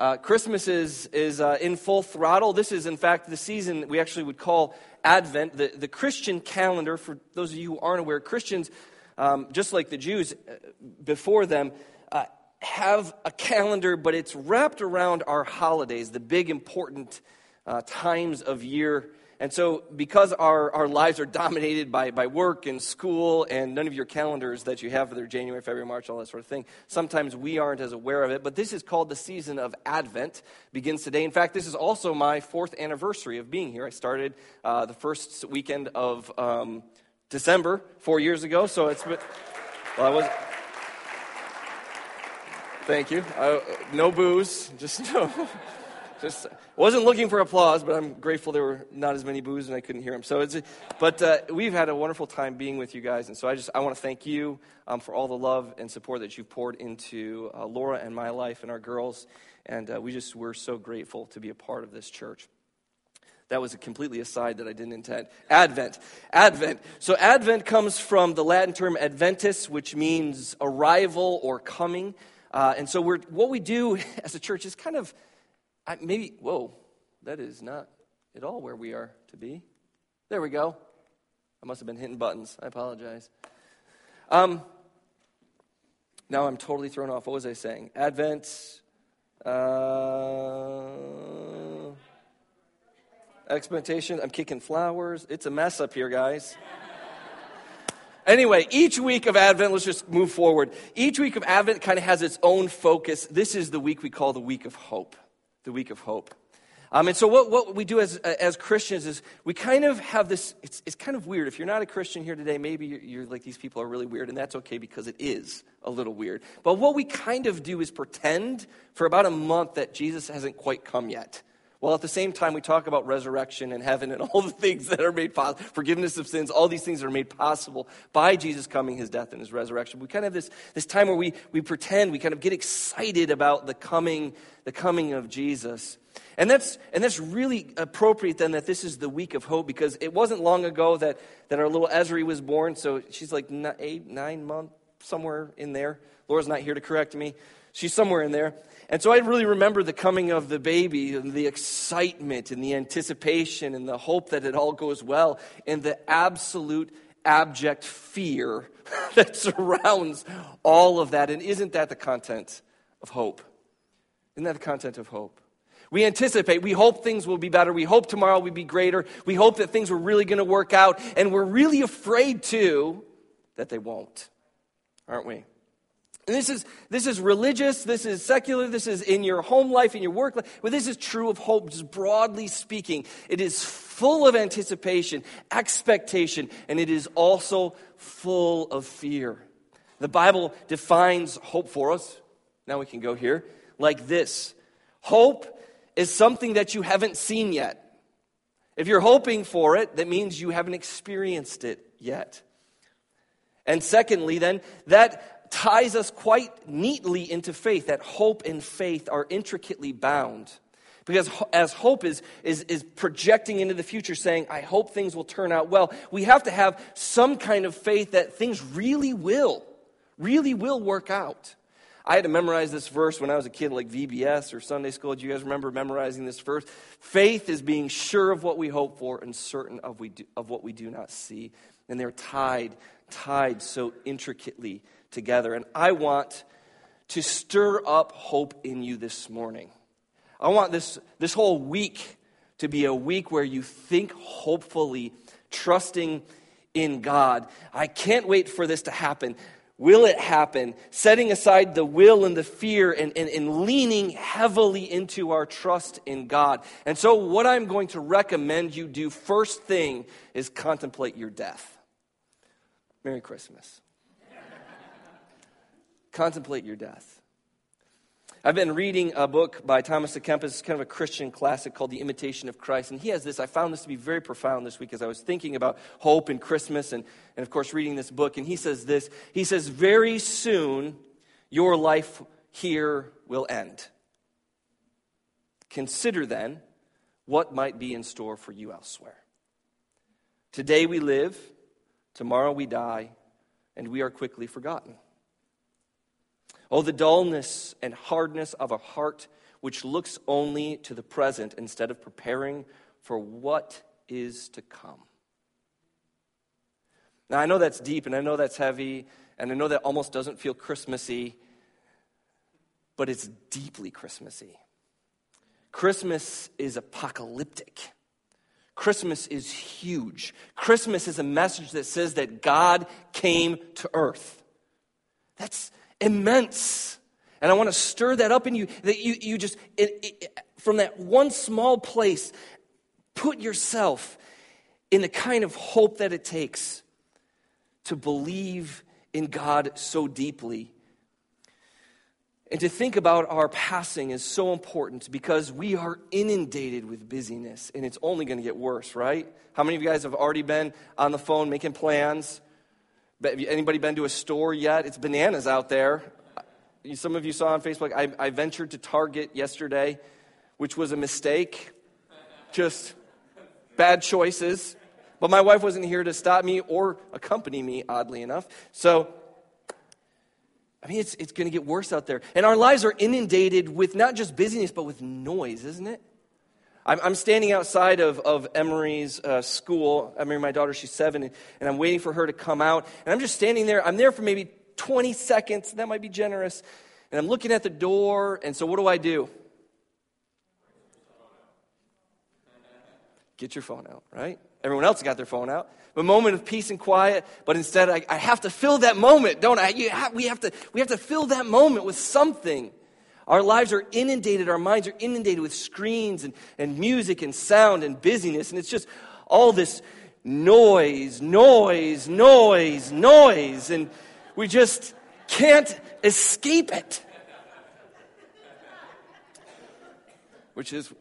Uh, Christmas is, is uh, in full throttle. This is, in fact, the season we actually would call Advent. The, the Christian calendar, for those of you who aren't aware, Christians, um, just like the Jews uh, before them, uh, have a calendar, but it's wrapped around our holidays, the big important uh, times of year and so, because our, our lives are dominated by, by work and school and none of your calendars that you have for their January, February, March, all that sort of thing, sometimes we aren't as aware of it. But this is called the season of Advent, begins today. In fact, this is also my fourth anniversary of being here. I started uh, the first weekend of um, December four years ago. So, it's been, well, I was. Thank you. Uh, no boos, just no. Just wasn't looking for applause, but I'm grateful there were not as many boos and I couldn't hear them. So it's, but uh, we've had a wonderful time being with you guys, and so I just I want to thank you um, for all the love and support that you've poured into uh, Laura and my life and our girls, and uh, we just we're so grateful to be a part of this church. That was a completely aside that I didn't intend. Advent. Advent. So, Advent comes from the Latin term adventus, which means arrival or coming. Uh, and so, we're, what we do as a church is kind of I, maybe, whoa, that is not at all where we are to be. There we go. I must have been hitting buttons. I apologize. Um, now I'm totally thrown off. What was I saying? Advent, uh, expectation. I'm kicking flowers. It's a mess up here, guys. Anyway, each week of Advent, let's just move forward. Each week of Advent kind of has its own focus. This is the week we call the week of hope the week of hope. Um, and so, what, what we do as, as Christians is we kind of have this, it's, it's kind of weird. If you're not a Christian here today, maybe you're, you're, like, these people are really weird, and that's okay because it is a little weird. But what we kind of do is pretend for about a month that Jesus hasn't quite come yet. While at the same time, we talk about resurrection and heaven and all the things that are made possible, forgiveness of sins, all these things that are made possible by Jesus coming, his death, and his resurrection. We kind of have this, this time where we, we pretend, we kind of get excited about the coming, the coming of Jesus. And that's, and that's really appropriate then that this is the week of hope because it wasn't long ago that, that our little Ezri was born. So she's like eight, nine months, somewhere in there. Laura's not here to correct me. She's somewhere in there. And so I really remember the coming of the baby and the excitement and the anticipation and the hope that it all goes well and the absolute abject fear that surrounds all of that. And isn't that the content of hope? Isn't that the content of hope? We anticipate, we hope things will be better. We hope tomorrow will be greater. We hope that things are really going to work out. And we're really afraid, too, that they won't. Aren't we? And this is, this is religious, this is secular, this is in your home life, in your work life. But this is true of hope, just broadly speaking. It is full of anticipation, expectation, and it is also full of fear. The Bible defines hope for us. Now we can go here like this Hope is something that you haven't seen yet. If you're hoping for it, that means you haven't experienced it yet. And secondly, then, that ties us quite neatly into faith, that hope and faith are intricately bound. Because as hope is, is, is projecting into the future, saying, I hope things will turn out well, we have to have some kind of faith that things really will, really will work out. I had to memorize this verse when I was a kid, like VBS or Sunday school. Do you guys remember memorizing this verse? Faith is being sure of what we hope for and certain of, we do, of what we do not see. And they're tied, tied so intricately together. And I want to stir up hope in you this morning. I want this, this whole week to be a week where you think hopefully, trusting in God. I can't wait for this to happen. Will it happen? Setting aside the will and the fear and, and, and leaning heavily into our trust in God. And so, what I'm going to recommend you do first thing is contemplate your death. Merry Christmas contemplate your death. I've been reading a book by Thomas à Kempis. Kind of a Christian classic called The Imitation of Christ. And he has this, I found this to be very profound this week as I was thinking about hope and Christmas and, and of course, reading this book. And he says this He says, Very soon your life here will end. Consider then what might be in store for you elsewhere. Today we live, tomorrow we die, and we are quickly forgotten. Oh, the dullness and hardness of a heart which looks only to the present instead of preparing for what is to come. Now, I know that's deep and I know that's heavy and I know that almost doesn't feel Christmassy, but it's deeply Christmassy. Christmas is apocalyptic. Christmas is huge. Christmas is a message that says that God came to earth. That's immense. And I want to stir that up in you that you, you just, it, it, from that one small place, put yourself in the kind of hope that it takes to believe in God so deeply. And to think about our passing is so important because we are inundated with busyness and it's only going to get worse, right? How many of you guys have already been on the phone making plans? Anybody been to a store yet? It's bananas out there. Some of you saw on Facebook, I, I ventured to Target yesterday, which was a mistake. Just bad choices. But my wife wasn't here to stop me or accompany me, oddly enough. So, I mean, it's, it's going to get worse out there. And our lives are inundated with not just busyness, but with noise, isn't it? I'm, I'm standing outside of, of Emery's uh, school. Emery, my daughter, she's seven, and, and I'm waiting for her to come out. And I'm just standing there. I'm there for maybe 20 seconds. That might be generous. And I'm looking at the door. And so, what do I do? Get your phone out, right? Everyone else got their phone out. A moment of peace and quiet, but instead I, I have to fill that moment, don't I? Have, we, have to, we have to fill that moment with something. Our lives are inundated, our minds are inundated with screens and, and music and sound and busyness, and it's just all this noise, noise, noise, noise, and we just can't escape it. Which is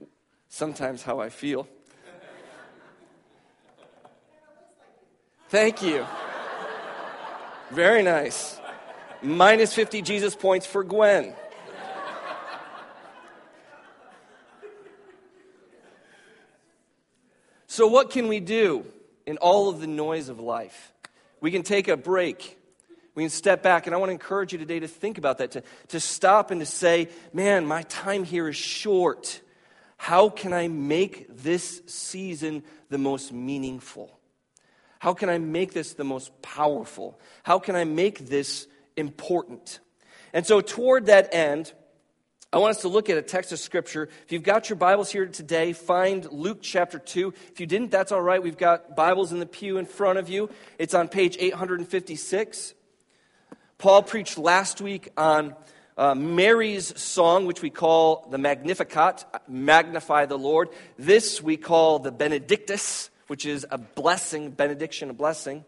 sometimes how I feel. Thank you. Very nice. Minus 50 Jesus points for Gwen. So, what can we do in all of the noise of life? We can take a break. We can step back. And I want to encourage you today to think about that, to, to stop and to say, man, my time here is short. How can I make this season the most meaningful? How can I make this the most powerful? How can I make this important? And so, toward that end, I want us to look at a text of Scripture. If you've got your Bibles here today, find Luke chapter 2. If you didn't, that's all right. We've got Bibles in the pew in front of you. It's on page 856. Paul preached last week on uh, Mary's song, which we call the Magnificat, Magnify the Lord. This we call the Benedictus, which is a blessing, benediction, a blessing.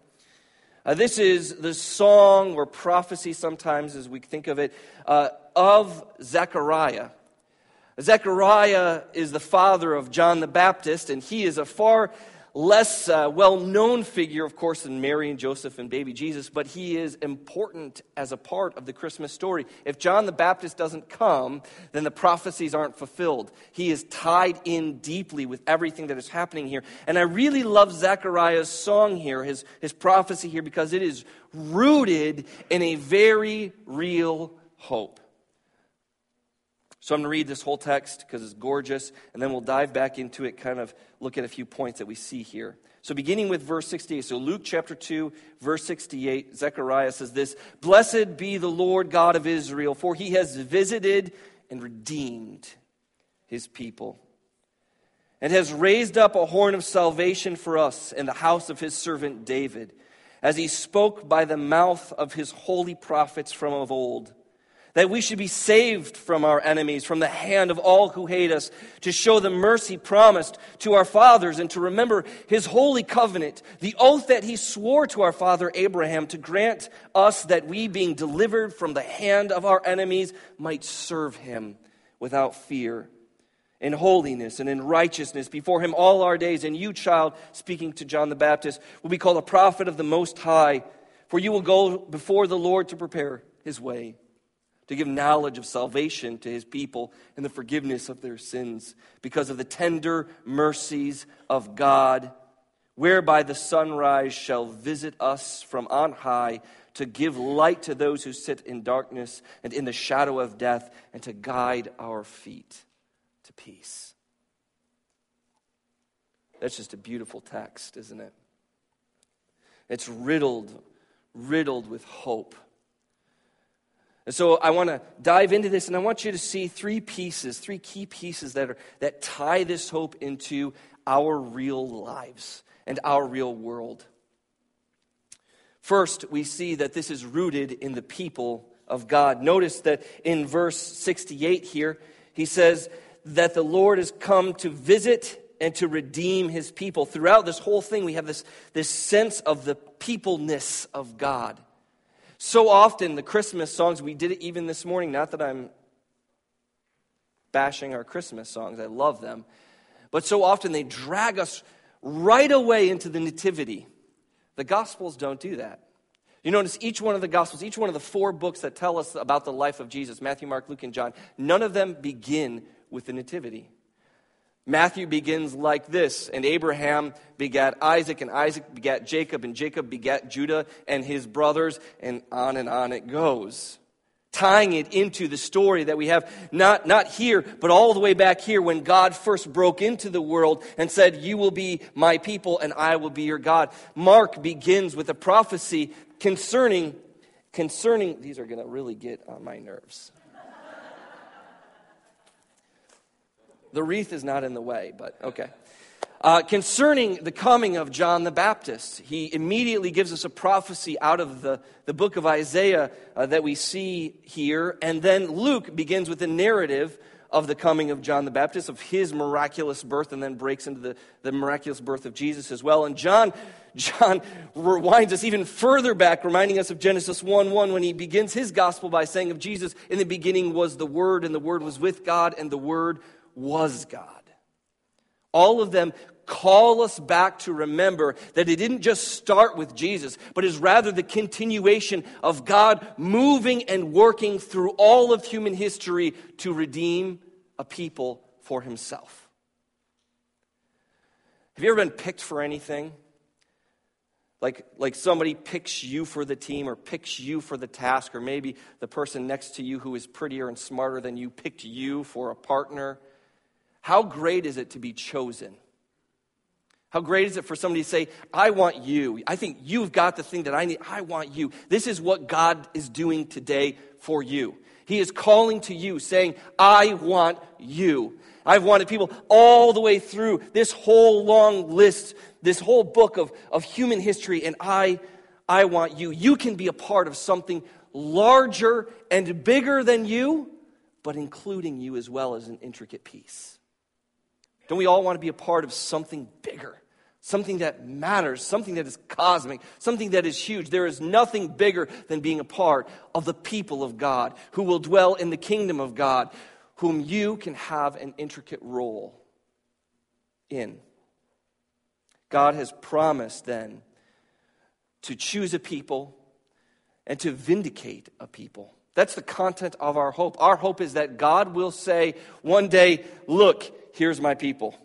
Uh, this is the song or prophecy, sometimes as we think of it, uh, of Zechariah. Zechariah is the father of John the Baptist, and he is a far less uh, well known figure, of course, than Mary and Joseph and baby Jesus, but he is important as a part of the Christmas story. If John the Baptist doesn't come, then the prophecies aren't fulfilled. He is tied in deeply with everything that is happening here. And I really love Zechariah's song here, his, his prophecy here, because it is rooted in a very real hope. So I'm going to read this whole text because it's gorgeous, and then we'll dive back into it, kind of look at a few points that we see here. So beginning with verse 68, so Luke chapter 2, verse 68, Zechariah says this Blessed be the Lord God of Israel, for he has visited and redeemed his people, and has raised up a horn of salvation for us in the house of his servant David, as he spoke by the mouth of his holy prophets from of old that we should be saved from our enemies, from the hand of all who hate us, to show the mercy promised to our fathers, and to remember his holy covenant, the oath that he swore to our father Abraham, to grant us that we, being delivered from the hand of our enemies, might serve him without fear, in holiness and in righteousness before him all our days. And you, child, speaking to John the Baptist, will be called a prophet of the Most High, for you will go before the Lord to prepare his way to give knowledge of salvation to his people and the forgiveness of their sins because of the tender mercies of God whereby the sunrise shall visit us from on high to give light to those who sit in darkness and in the shadow of death, and to guide our feet to peace. That's just a beautiful text, isn't it? It's riddled, riddled with hope. And so I want to dive into this, and I want you to see three pieces, three key pieces that, are, that tie this hope into our real lives and our real world. First, we see that this is rooted in the people of God. Notice that in verse 68 here, he says that the Lord has come to visit and to redeem his people. Throughout this whole thing, we have this, this sense of the peopleness of God. So often, the Christmas songs, we did it even this morning, not that I'm bashing our Christmas songs, I love them, but so often they drag us right away into the Nativity. The Gospels don't do that. You notice each one of the Gospels, each one of the four books that tell us about the life of Jesus Matthew, Mark, Luke, and John none of them begin with the Nativity. Matthew begins like this And Abraham begat Isaac, and Isaac begat Jacob, and Jacob begat Judah and his brothers, and on and on it goes. Tying it into the story that we have not, not here, but all the way back here when God first broke into the world and said, You will be my people, and I will be your God. Mark begins with a prophecy concerning, concerning, these are going to really get on my nerves. The wreath is not in the way, but okay. Uh, concerning the coming of John the Baptist, he immediately gives us a prophecy out of the, the book of Isaiah uh, that we see here. And then Luke begins with a narrative of the coming of John the Baptist, of his miraculous birth, and then breaks into the, the miraculous birth of Jesus as well. And John, John rewinds us even further back, reminding us of Genesis 1 1 when he begins his gospel by saying of Jesus, In the beginning was the Word, and the Word was with God, and the Word was God. All of them call us back to remember that it didn't just start with Jesus, but is rather the continuation of God moving and working through all of human history to redeem a people for himself. Have you ever been picked for anything? Like, like somebody picks you for the team or picks you for the task, or maybe the person next to you who is prettier and smarter than you picked you for a partner how great is it to be chosen? How great is it for somebody to say, I want you. I think you've got the thing that I need. I want you. This is what God is doing today for you. He is calling to you, saying, I want you. I've wanted people all the way through this whole long list, this whole book of, of human history, and I, I want you. You can be a part of something larger and bigger than you, but including you as well as an intricate piece. Don't we all want to be a part of something bigger? Something that matters, something that is cosmic, something that is huge. There is nothing bigger than being a part of the people of God who will dwell in the kingdom of God, whom you can have an intricate role in. God has promised then to choose a people and to vindicate a people. That's the content of our hope. Our hope is that God will say one day, Look, here's my people.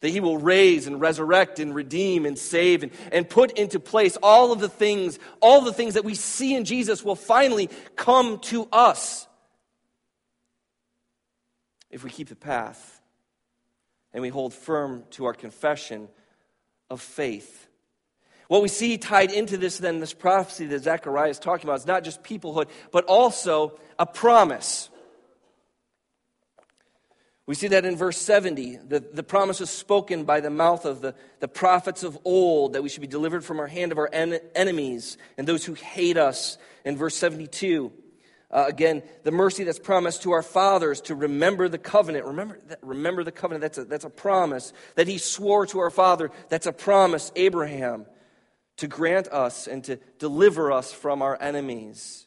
That he will raise and resurrect and redeem and save and, and put into place all of the things, all the things that we see in Jesus will finally come to us if we keep the path and we hold firm to our confession of faith. What we see tied into this, then, this prophecy that Zechariah is talking about, is not just peoplehood, but also a promise. We see that in verse 70. The, the promise is spoken by the mouth of the, the prophets of old that we should be delivered from our hand of our en- enemies and those who hate us. In verse 72, uh, again, the mercy that's promised to our fathers to remember the covenant. Remember, that, remember the covenant. That's a, that's a promise that he swore to our father. That's a promise, Abraham, to grant us and to deliver us from our enemies.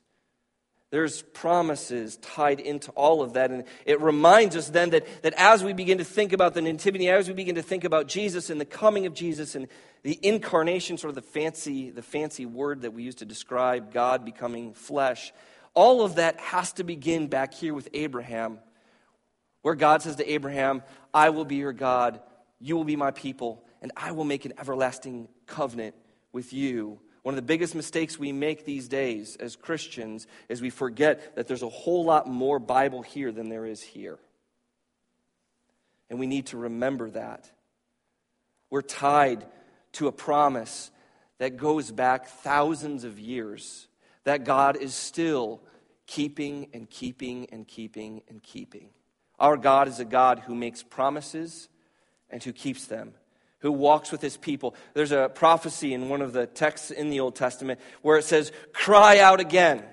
There's promises tied into all of that. And it reminds us then that, that as we begin to think about the Nativity, as we begin to think about Jesus and the coming of Jesus and the incarnation, sort of the fancy, the fancy word that we use to describe God becoming flesh, all of that has to begin back here with Abraham, where God says to Abraham, I will be your God, You will be my people, and I will make an everlasting covenant with you. One of the biggest mistakes we make these days as Christians is we forget that there's a whole lot more Bible here than there is here. And we need to remember that. We're tied to a promise that goes back thousands of years that God is still keeping and keeping and keeping and keeping. Our God is a God who makes promises and who keeps them, who walks with his people. There's a prophecy in one of the texts in the Old Testament where it says, Cry out again.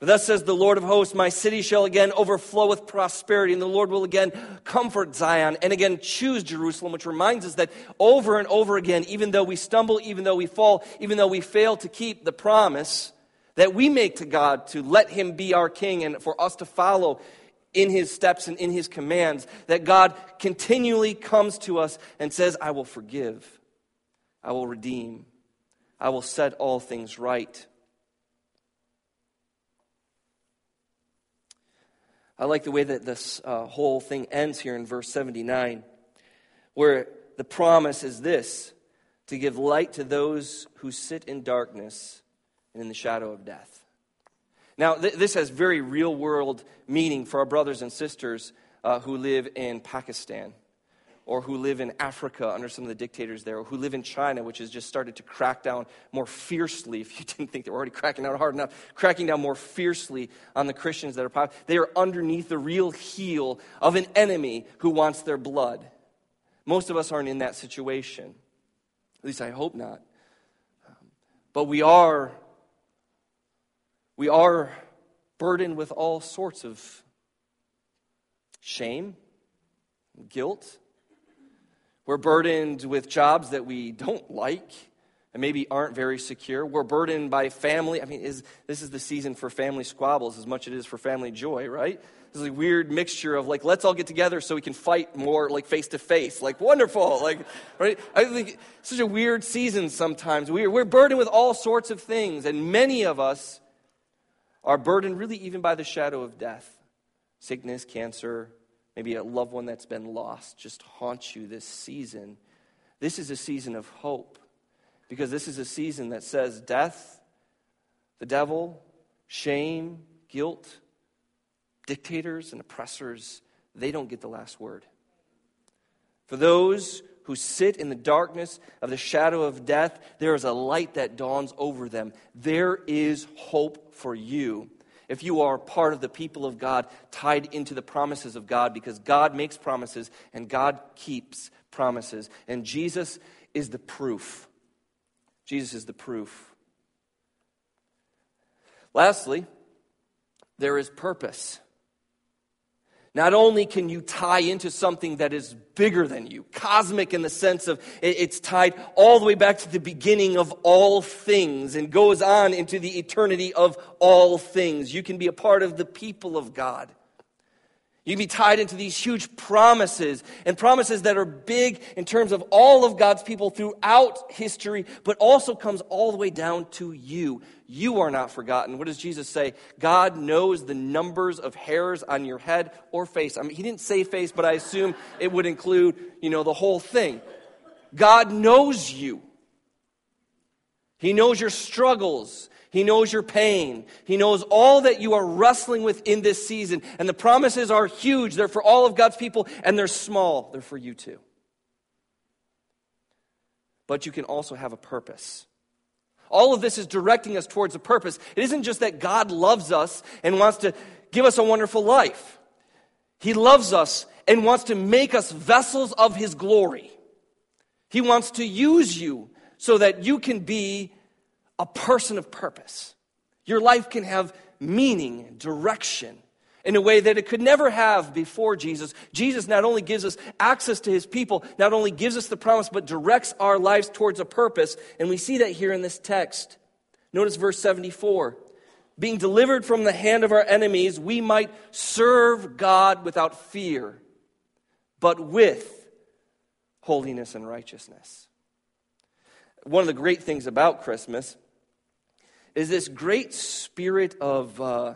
For thus says the Lord of hosts, My city shall again overflow with prosperity, and the Lord will again comfort Zion and again choose Jerusalem, which reminds us that over and over again, even though we stumble, even though we fall, even though we fail to keep the promise that we make to God to let Him be our king and for us to follow in His steps and in His commands, that God continually comes to us and says, I will forgive, I will redeem, I will set all things right. I like the way that this uh, whole thing ends here in verse 79, where the promise is this to give light to those who sit in darkness and in the shadow of death. Now, th- this has very real world meaning for our brothers and sisters uh, who live in Pakistan or who live in Africa under some of the dictators there, or who live in China, which has just started to crack down more fiercely, if you didn't think they were already cracking down hard enough, cracking down more fiercely on the Christians that are They are underneath the real heel of an enemy who wants their blood. Most of us aren't in that situation. At least I hope not. But we are, we are burdened with all sorts of shame, guilt, we're burdened with jobs that we don't like and maybe aren't very secure. We're burdened by family. I mean, is, this is the season for family squabbles as much as it is for family joy, right? This is a weird mixture of like, let's all get together so we can fight more like face to face. Like, wonderful. Like, right? I think such a weird season sometimes. We're, we're burdened with all sorts of things, and many of us are burdened really even by the shadow of death sickness, cancer, maybe a loved one that's been lost just haunts you this season, this is a season of hope because this is a season that says death, the devil, shame, guilt, dictators and oppressors, they don't get the last word. For those who sit in the darkness of the shadow of death, there is a light that dawns over them. There is hope for you if you are part of the people of God tied into the promises of God, because God makes promises and God keeps promises. And Jesus is the proof. Jesus is the proof. Lastly, there is purpose. Not only can you tie into something that is bigger than you, cosmic in the sense of it's tied all the way back to the beginning of all things and goes on into the eternity of all things. You can be a part of the people of God. You can be tied into these huge promises and promises that are big in terms of all of God's people throughout history, but also comes all the way down to you. You are not forgotten. What does Jesus say? God knows the numbers of hairs on your head or face. I mean, he didn't say face, but I assume it would include, you know, the whole thing. God knows you. He knows your struggles. He knows your pain. He knows all that you are wrestling with in this season. And the promises are huge. They're for all of God's people, and they're small. They're for you too. But you can also have a purpose. All of this is directing us towards a purpose. It isn't just that God loves us and wants to give us a wonderful life, He loves us and wants to make us vessels of His glory. He wants to use you so that you can be a person of purpose. Your life can have meaning, direction in a way that it could never have before Jesus. Jesus not only gives us access to his people, not only gives us the promise, but directs our lives towards a purpose. And we see that here in this text. Notice verse 74. Being delivered from the hand of our enemies, we might serve God without fear, but with holiness and righteousness. One of the great things about Christmas is this great spirit of uh,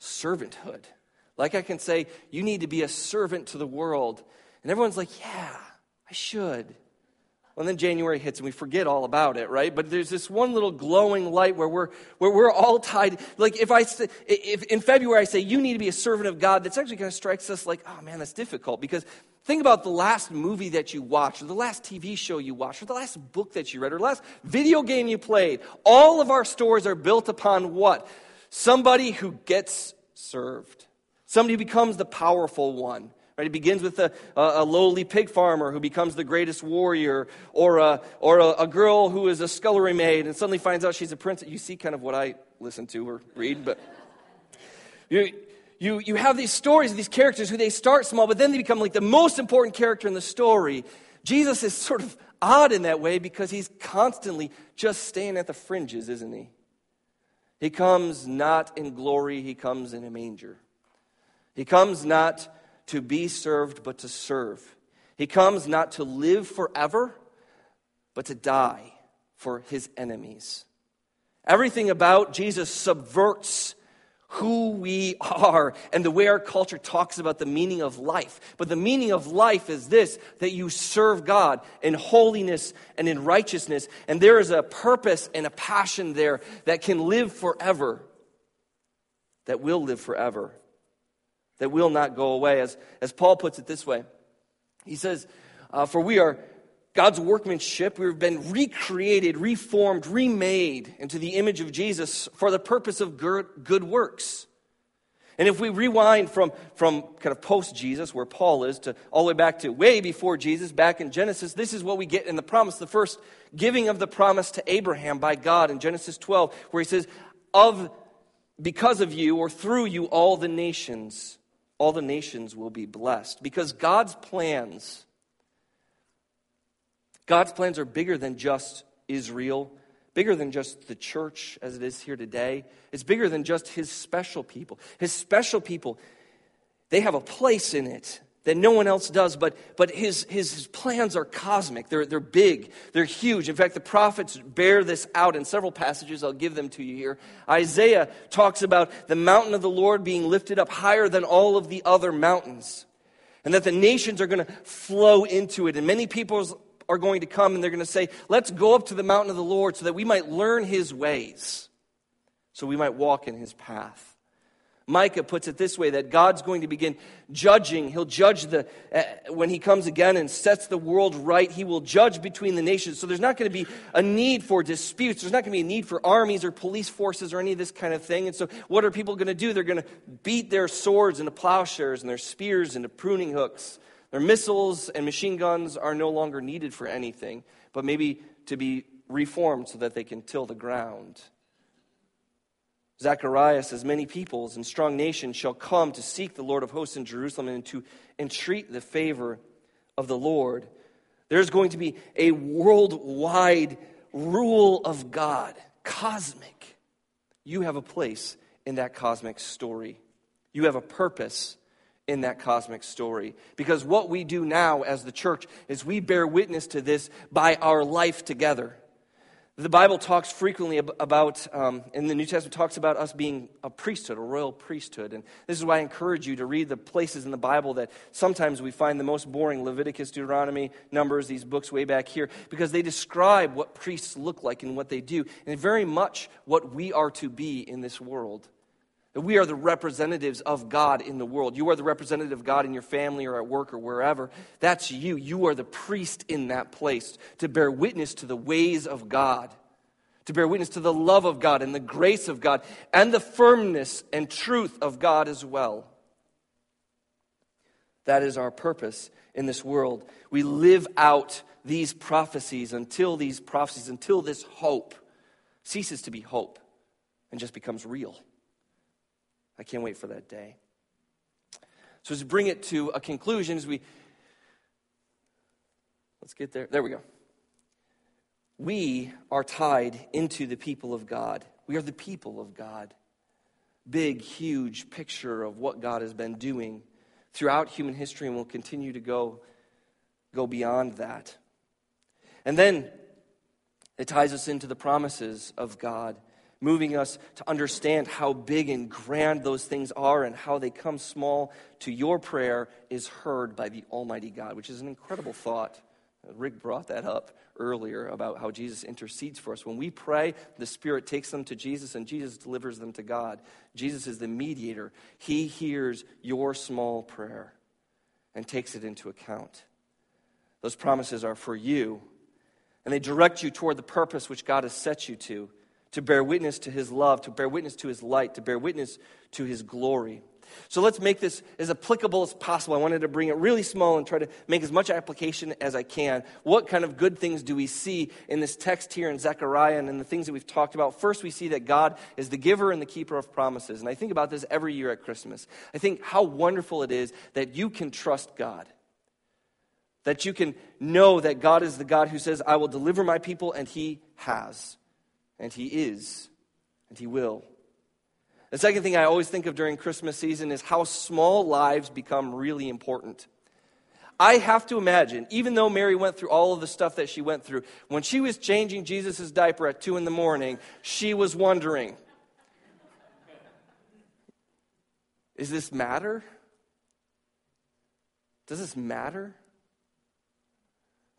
servanthood. Like I can say, you need to be a servant to the world. And everyone's like, yeah, I should. Well, then January hits and we forget all about it, right? But there's this one little glowing light where we're, where we're all tied. Like if I, if in February I say, you need to be a servant of God, that's actually kind of strikes us like, oh man, that's difficult. Because think about the last movie that you watched, or the last TV show you watched, or the last book that you read, or the last video game you played. All of our stories are built upon what? Somebody who gets served. Somebody who becomes the powerful one. Right? It begins with a, a, lowly pig farmer who becomes the greatest warrior, or, a, or a, a, girl who is a scullery maid and suddenly finds out she's a princess. You see kind of what I listen to or read, but you, you, you have these stories of these characters who they start small, but then they become like the most important character in the story. Jesus is sort of odd in that way because he's constantly just staying at the fringes, isn't he? He comes not in glory, he comes in a manger. He comes not to be served, but to serve. He comes not to live forever, but to die for his enemies. Everything about Jesus subverts who we are and the way our culture talks about the meaning of life. But the meaning of life is this that you serve God in holiness and in righteousness. And there is a purpose and a passion there that can live forever, that will live forever that will not go away. As, as Paul puts it this way, he says, uh, For we are God's workmanship. We've been recreated, reformed, remade into the image of Jesus for the purpose of good, works. And if we rewind from, from kind of post Jesus, where Paul is, to all the way back to way before Jesus, back in Genesis, this is what we get in the promise, the first giving of the promise to Abraham by God in Genesis 12, where he says, Of because of you or through you, all the nations all the nations will be blessed. Because God's plans, God's plans are bigger than just Israel, bigger than just the church as it is here today. It's bigger than just his special people. His special people, they have a place in it that no one else does, but, but his, his, his, plans are cosmic. They're, they're big, they're huge. In fact, the prophets bear this out in several passages. I'll give them to you here. Isaiah talks about the mountain of the Lord being lifted up higher than all of the other mountains, and that the nations are going to flow into it. And many people are going to come and they're going to say, Let's go up to the mountain of the Lord so that we might learn his ways, so we might walk in his path. Micah puts it this way that God's going to begin judging. He'll judge the, uh, when he comes again and sets the world right, he will judge between the nations. So there's not going to be a need for disputes. There's not going to be a need for armies or police forces or any of this kind of thing. And so what are people going to do? They're going to beat their swords into plowshares and their spears into pruning hooks. Their missiles and machine guns are no longer needed for anything, but maybe to be reformed so that they can till the ground. Zechariah says, Many peoples and strong nations shall come to seek the Lord of hosts in Jerusalem and to entreat the favor of the Lord. There's going to be a worldwide rule of God, cosmic. You have a place in that cosmic story. You have a purpose in that cosmic story. Because what we do now as the church is we bear witness to this by our life together. The Bible talks frequently about, um, in the New Testament, talks about us being a priesthood, a royal priesthood. And this is why I encourage you to read the places in the Bible that sometimes we find the most boring Leviticus, Deuteronomy, Numbers, these books way back here, because they describe what priests look like and what they do, and very much what we are to be in this world. That we are the representatives of God in the world. You are the representative of God in your family or at work or wherever. That's you. You are the priest in that place to bear witness to the ways of God, to bear witness to the love of God and the grace of God and the firmness and truth of God as well. That is our purpose in this world. We live out these prophecies until these prophecies, until this hope ceases to be hope and just becomes real. I can't wait for that day. So, to bring it to a conclusion, as we let's get there. There we go. We are tied into the people of God. We are the people of God. Big, huge picture of what God has been doing throughout human history and will continue to go, go beyond that. And then it ties us into the promises of God moving us to understand how big and grand those things are and how they come small to your prayer is heard by the Almighty God, which is an incredible thought Rick brought that up earlier about how Jesus intercedes for us. When we pray, the Spirit takes them to Jesus and Jesus delivers them to God. Jesus is the mediator. He hears your small prayer and takes it into account. Those promises are for you, and they direct you toward the purpose which God has set you to to bear witness to his love, to bear witness to his light, to bear witness to his glory. So let's make this as applicable as possible. I wanted to bring it really small and try to make as much application as I can. What kind of good things do we see in this text here in Zechariah and in the things that we've talked about? First, we see that God is the giver and the keeper of promises. And I think about this every year at Christmas. I think how wonderful it is that you can trust God. That you can know that God is the God who says, I will deliver my people, and He has, and He is, and He will. The second thing I always think of during Christmas season is how small lives become really important. I have to imagine, even though Mary went through all of the stuff that she went through, when she was changing Jesus' diaper at 2 in the morning, she was wondering Is this matter? Does this matter?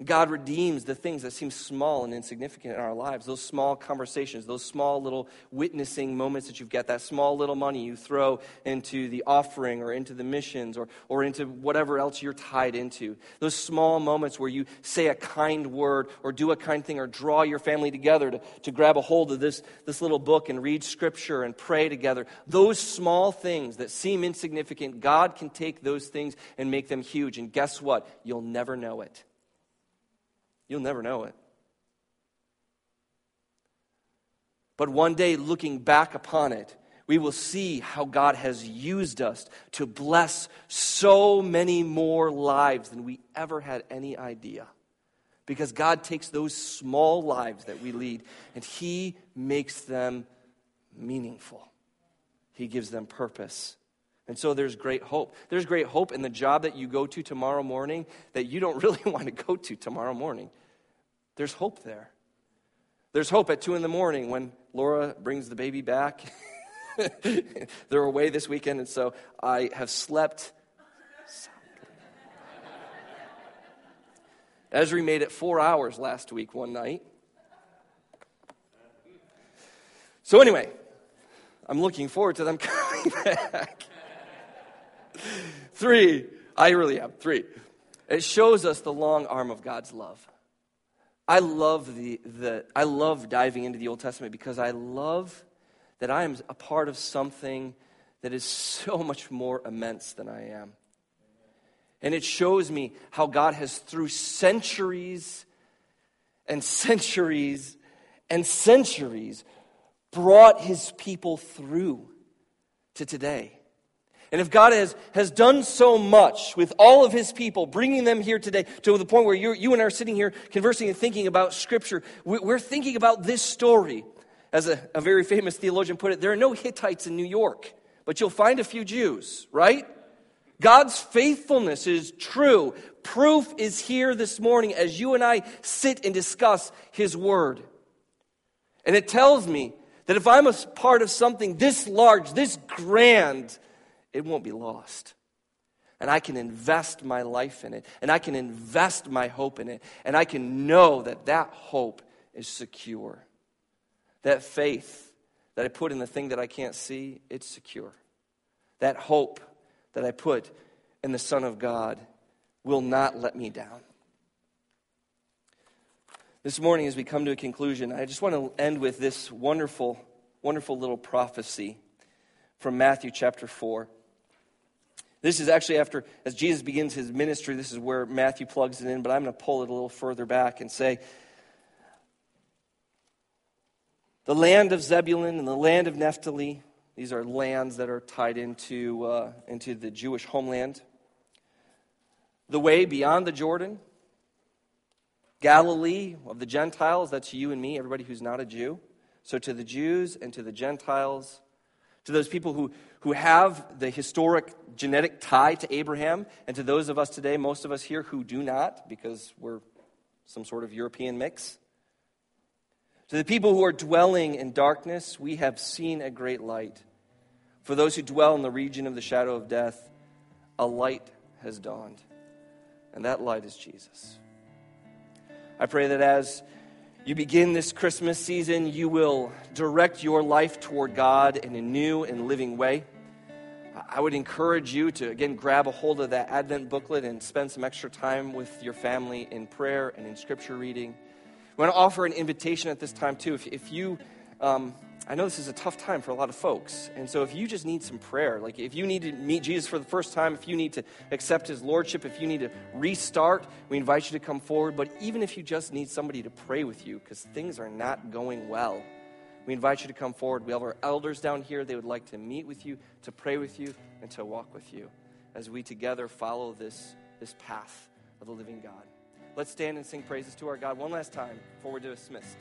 God redeems the things that seem small and insignificant in our lives. Those small conversations, those small little witnessing moments that you've got, that small little money you throw into the offering or into the missions or, or into whatever else you're tied into. Those small moments where you say a kind word or do a kind thing or draw your family together to, to grab a hold of this, this little book and read scripture and pray together. Those small things that seem insignificant, God can take those things and make them huge. And guess what? You'll never know it. You'll never know it. But one day, looking back upon it, we will see how God has used us to bless so many more lives than we ever had any idea. Because God takes those small lives that we lead and He makes them meaningful. He gives them purpose. And so there's great hope. There's great hope in the job that you go to tomorrow morning that you don't really want to go to tomorrow morning. There's hope there. There's hope at 2 in the morning when Laura brings the baby back. They're away this weekend, and so I have slept. Ezri made it four hours last week one night. So, anyway, I'm looking forward to them coming back. three, I really am. Three. It shows us the long arm of God's love. I love, the, the, I love diving into the Old Testament because I love that I am a part of something that is so much more immense than I am. And it shows me how God has, through centuries and centuries and centuries, brought his people through to today. And if God has, has done so much with all of his people, bringing them here today to the point where you and I are sitting here conversing and thinking about Scripture, we're thinking about this story. As a, a very famous theologian put it, there are no Hittites in New York, but you'll find a few Jews, right? God's faithfulness is true. Proof is here this morning as you and I sit and discuss His Word. And it tells me that if I'm a part of something this large, this grand, it won't be lost. And I can invest my life in it, and I can invest my hope in it, and I can know that that hope is secure. That faith that I put in the thing that I can't see, it's secure. That hope that I put in the Son of God will not let me down. This morning, as we come to a conclusion, I just want to end with this wonderful, wonderful little prophecy from Matthew chapter 4. This is actually after, as Jesus begins his ministry, this is where Matthew plugs it in, but I'm going to pull it a little further back and say, the land of Zebulun and the land of Naphtali, these are lands that are tied into, uh, into the Jewish homeland. The way beyond the Jordan, Galilee of the Gentiles, that's you and me, everybody who's not a Jew. So to the Jews and to the Gentiles, to those people who, who have the historic genetic tie to Abraham, and to those of us today, most of us here who do not, because we're some sort of European mix. To the people who are dwelling in darkness, we have seen a great light. For those who dwell in the region of the shadow of death, a light has dawned. And that light is Jesus. I pray that as you begin this Christmas season, you will direct your life toward God in a new and living way. I would encourage you to, again, grab a hold of that Advent booklet and spend some extra time with your family in prayer and in scripture reading. I want to offer an invitation at this time, too. If, if you, um, I know this is a tough time for a lot of folks. And so if you just need some prayer, like if you need to meet Jesus for the first time, if you need to accept his lordship, if you need to restart, we invite you to come forward. But even if you just need somebody to pray with you because things are not going well, we invite you to come forward. We have our elders down here. They would like to meet with you, to pray with you, and to walk with you as we together follow this, this path of the living God. Let's stand and sing praises to our God one last time before we're dismissed.